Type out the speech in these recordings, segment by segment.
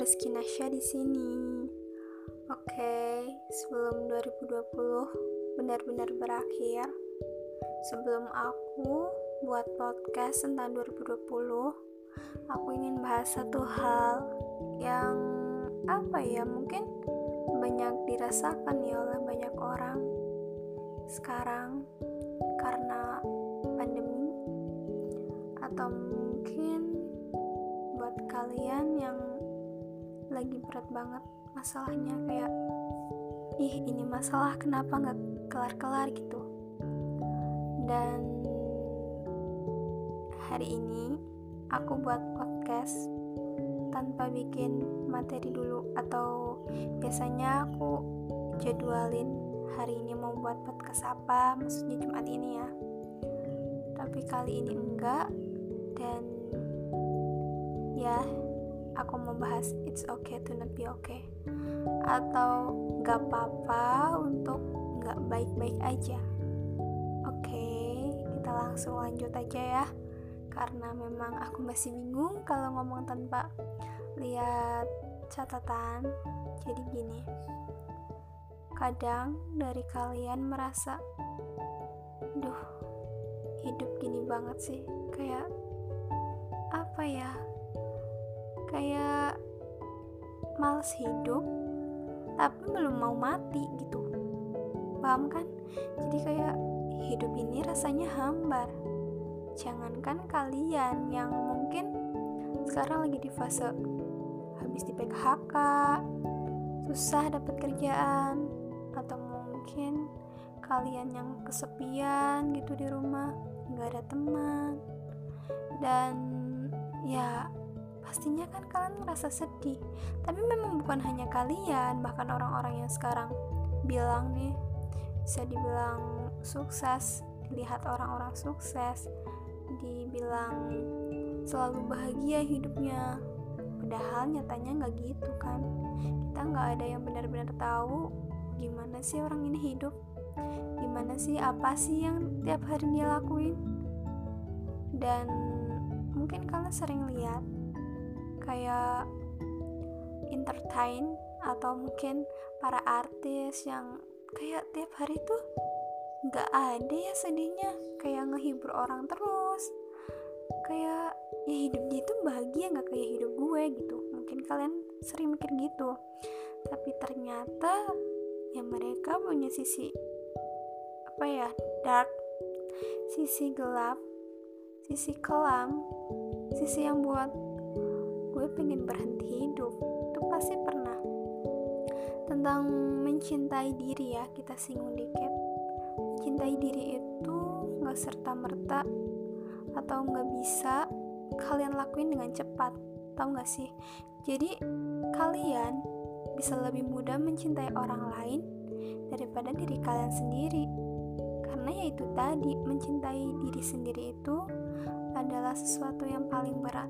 Rizky Nasya di sini. Oke, sebelum 2020 benar-benar berakhir, sebelum aku buat podcast tentang 2020, aku ingin bahas satu hal yang apa ya, mungkin banyak dirasakan ya oleh banyak orang sekarang karena pandemi atau mungkin buat kalian yang lagi berat banget masalahnya kayak ih ini masalah kenapa nggak kelar-kelar? gitu. Dan hari ini aku buat podcast tanpa bikin materi dulu atau biasanya aku jadwalin hari ini mau buat podcast apa maksudnya Jumat ini ya. Tapi kali ini enggak dan ya aku mau bahas it's okay to not be okay. Atau gak apa-apa untuk gak baik-baik aja. Oke kita langsung lanjut aja ya. Karena memang aku masih bingung kalau ngomong tanpa lihat catatan. Jadi gini kadang dari kalian merasa duh hidup gini banget sih. Kayak apa ya kayak males hidup tapi belum mau mati gitu. Paham kan? Jadi kayak hidup ini rasanya hambar. Jangankan kalian yang mungkin sekarang lagi di fase habis di PKHK susah dapat kerjaan atau mungkin kalian yang kesepian gitu di rumah nggak ada teman. Dan ya pastinya kan kalian merasa sedih. Tapi memang bukan hanya kalian bahkan orang-orang yang sekarang bilang nih bisa dibilang sukses dilihat orang-orang sukses dibilang selalu bahagia hidupnya. Padahal nyatanya nggak gitu kan. Kita nggak ada yang benar-benar tahu gimana sih orang ini hidup. Gimana sih apa sih yang tiap hari dia lakuin. Dan mungkin kalian sering lihat kayak entertain atau mungkin para artis yang kayak tiap hari tuh nggak ada ya sedihnya. Kayak ngehibur orang terus. Kayak ya hidup dia tuh bahagia nggak kayak hidup gue gitu. Mungkin kalian sering mikir gitu. Tapi ternyata ya mereka punya sisi apa ya dark sisi gelap sisi kelam sisi yang buat gue pengen berhenti hidup itu pasti pernah. Tentang mencintai diri ya kita singgung dikit. Mencintai diri itu nggak serta merta atau nggak bisa kalian lakuin dengan cepat tau nggak sih? Jadi kalian bisa lebih mudah mencintai orang lain daripada diri kalian sendiri. Karena ya itu tadi mencintai diri sendiri itu adalah sesuatu yang paling berat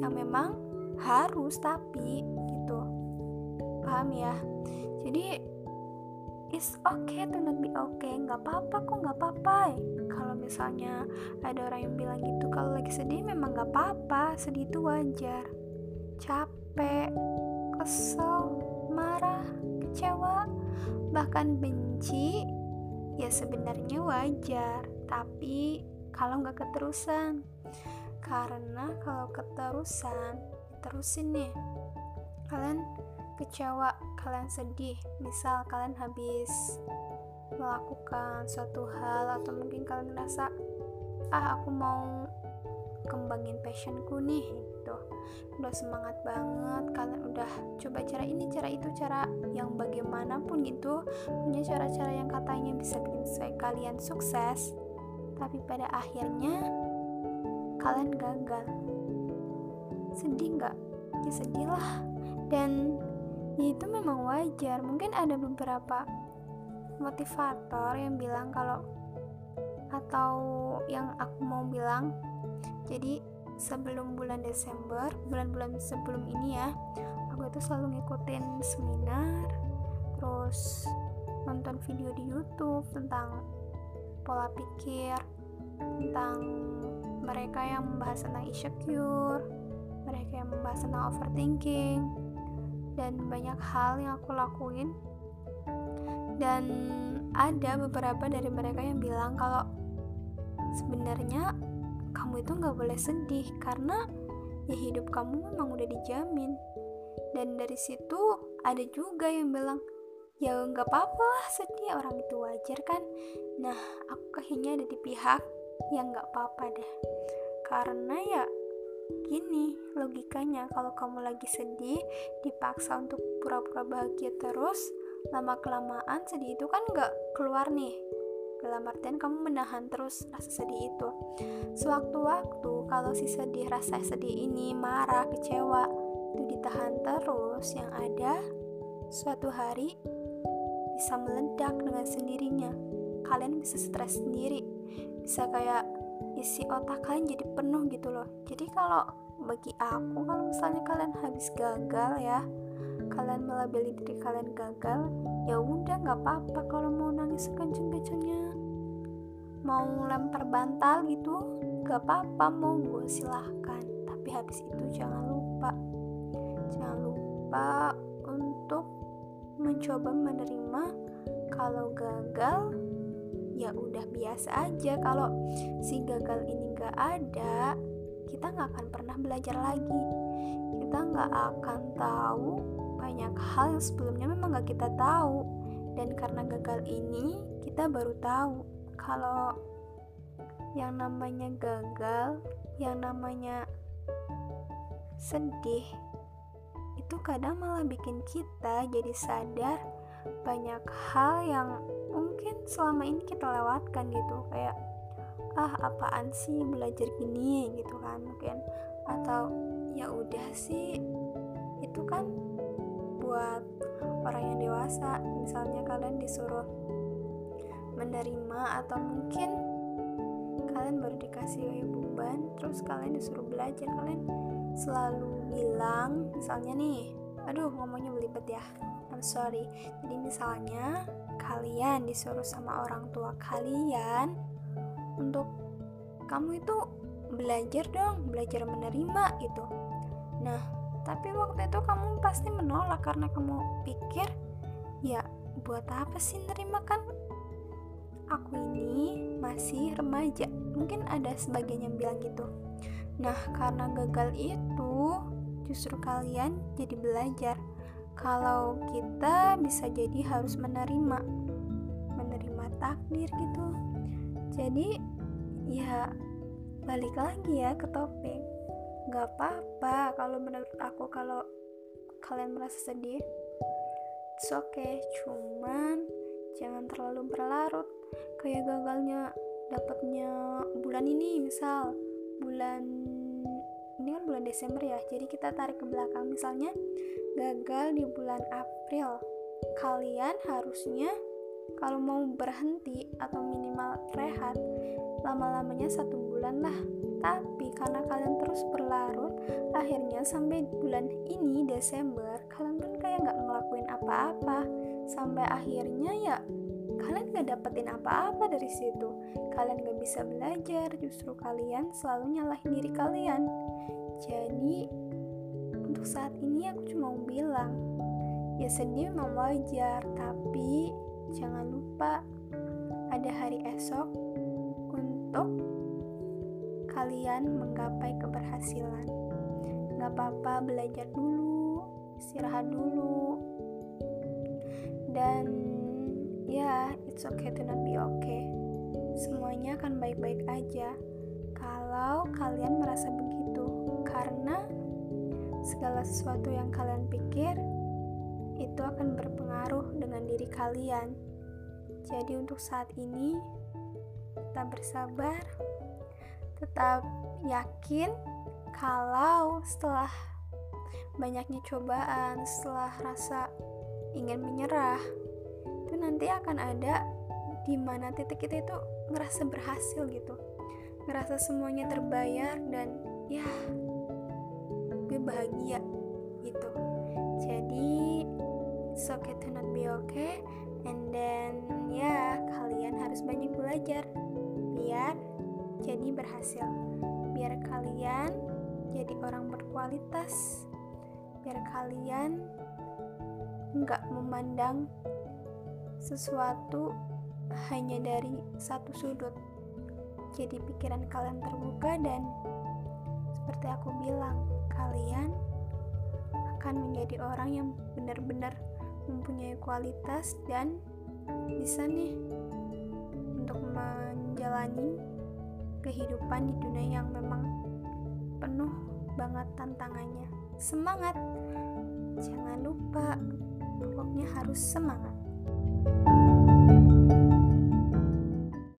yang memang harus tapi gitu. Paham ya? Jadi it's okay to not be okay. Nggak apa-apa kok nggak apa-apa. Kalau misalnya ada orang yang bilang gitu kalau lagi sedih memang nggak apa-apa. Sedih itu wajar. Capek kesel marah kecewa bahkan benci ya sebenarnya wajar. Tapi kalau nggak keterusan. Karena kalau keterusan terusin nih. Kalian kecewa kalian sedih. Misal kalian habis melakukan suatu hal atau mungkin kalian ngerasa ah aku mau kembangin passionku nih gitu. Udah semangat banget kalian udah coba cara ini cara itu cara yang bagaimanapun gitu. Punya cara-cara yang katanya bisa bikin supaya kalian sukses. Tapi pada akhirnya kalian gagal sedih nggak? Ya sedih lah. Dan ya itu memang wajar. Mungkin ada beberapa motivator yang bilang kalau atau yang aku mau bilang jadi sebelum bulan Desember bulan-bulan sebelum ini ya aku itu selalu ngikutin seminar terus nonton video di YouTube tentang pola pikir tentang mereka yang membahas tentang insecure mereka yang membahas tentang overthinking dan banyak hal yang aku lakuin. Dan ada beberapa dari mereka yang bilang kalau sebenarnya kamu itu nggak boleh sedih karena ya hidup kamu memang udah dijamin. Dan dari situ ada juga yang bilang ya nggak apa-apa lah sedih orang itu wajar kan? Nah aku kayaknya ada di pihak yang nggak apa-apa deh. Karena ya gini logikanya kalau kamu lagi sedih dipaksa untuk pura-pura bahagia terus lama kelamaan sedih itu kan nggak keluar nih. Dalam artian kamu menahan terus rasa sedih itu. Sewaktu-waktu kalau si sedih rasa sedih ini marah kecewa itu ditahan terus yang ada suatu hari bisa meledak dengan sendirinya. Kalian bisa stres sendiri. Bisa kayak isi otak kalian jadi penuh gitu loh. Jadi kalau bagi aku kalau misalnya kalian habis gagal ya kalian melabeli diri kalian gagal ya udah nggak apa-apa. Kalau mau nangis kenceng-kencengnya mau lempar bantal gitu nggak apa-apa mau gue silahkan. Tapi habis itu jangan lupa jangan lupa untuk mencoba menerima kalau gagal ya udah biasa aja. Kalau si gagal ini nggak ada kita nggak akan pernah belajar lagi. Kita nggak akan tahu banyak hal yang sebelumnya memang gak kita tahu. Dan karena gagal ini kita baru tahu kalau yang namanya gagal yang namanya sedih itu kadang malah bikin kita jadi sadar banyak hal yang mungkin selama ini kita lewatkan gitu kayak ah apaan sih belajar gini? gitu kan mungkin. Atau ya udah sih itu kan buat orang yang dewasa. Misalnya kalian disuruh menerima atau mungkin kalian baru dikasih beban terus kalian disuruh belajar kalian selalu bilang misalnya nih aduh ngomongnya belibet ya I'm sorry jadi misalnya kalian disuruh sama orang tua kalian untuk kamu itu belajar dong belajar menerima gitu nah tapi waktu itu kamu pasti menolak karena kamu pikir, ya buat apa sih nerima kan aku ini masih remaja. Mungkin ada sebagian yang bilang gitu. Nah, karena gagal itu justru kalian jadi belajar kalau kita bisa jadi harus menerima menerima takdir gitu. Jadi ya balik lagi ya ke topik. Nggak apa-apa kalau menurut aku kalau kalian merasa sedih it's okay. Cuman jangan terlalu berlarut. Kayak gagalnya dapatnya bulan ini misal bulan ini kan bulan Desember ya. Jadi kita tarik ke belakang. Misalnya gagal di bulan April. Kalian harusnya kalau mau berhenti atau minimal rehat lama-lamanya satu bulan lah. Tapi karena kalian terus berlarut akhirnya sampai bulan ini Desember kalian kan kayak nggak ngelakuin apa-apa. Sampai akhirnya ya kalian gak dapetin apa-apa dari situ. Kalian gak bisa belajar justru kalian selalu nyalahin diri kalian. Jadi untuk saat ini aku cuma mau bilang ya sedih memang wajar tapi jangan lupa ada hari esok untuk kalian menggapai keberhasilan. Gak apa-apa belajar dulu, istirahat dulu, dan ya it's okay to not be okay. Semuanya akan baik-baik aja kalau kalian merasa begitu, karena segala sesuatu yang kalian pikir itu akan berpengaruh dengan diri kalian. Jadi, untuk saat ini, tetap bersabar, tetap yakin kalau setelah banyaknya cobaan, setelah rasa ingin menyerah, nanti akan ada di mana titik kita itu ngerasa berhasil gitu. Ngerasa semuanya terbayar dan ya gue bahagia gitu. Jadi it's okay to not be okay and then ya kalian harus banyak belajar biar jadi berhasil. Biar kalian jadi orang berkualitas. Biar kalian nggak memandang sesuatu hanya dari satu sudut jadi pikiran kalian terbuka dan seperti aku bilang kalian akan menjadi orang yang benar-benar mempunyai kualitas dan bisa nih untuk menjalani kehidupan di dunia yang memang penuh banget tantangannya. Semangat! Jangan lupa, pokoknya harus semangat. Thank you.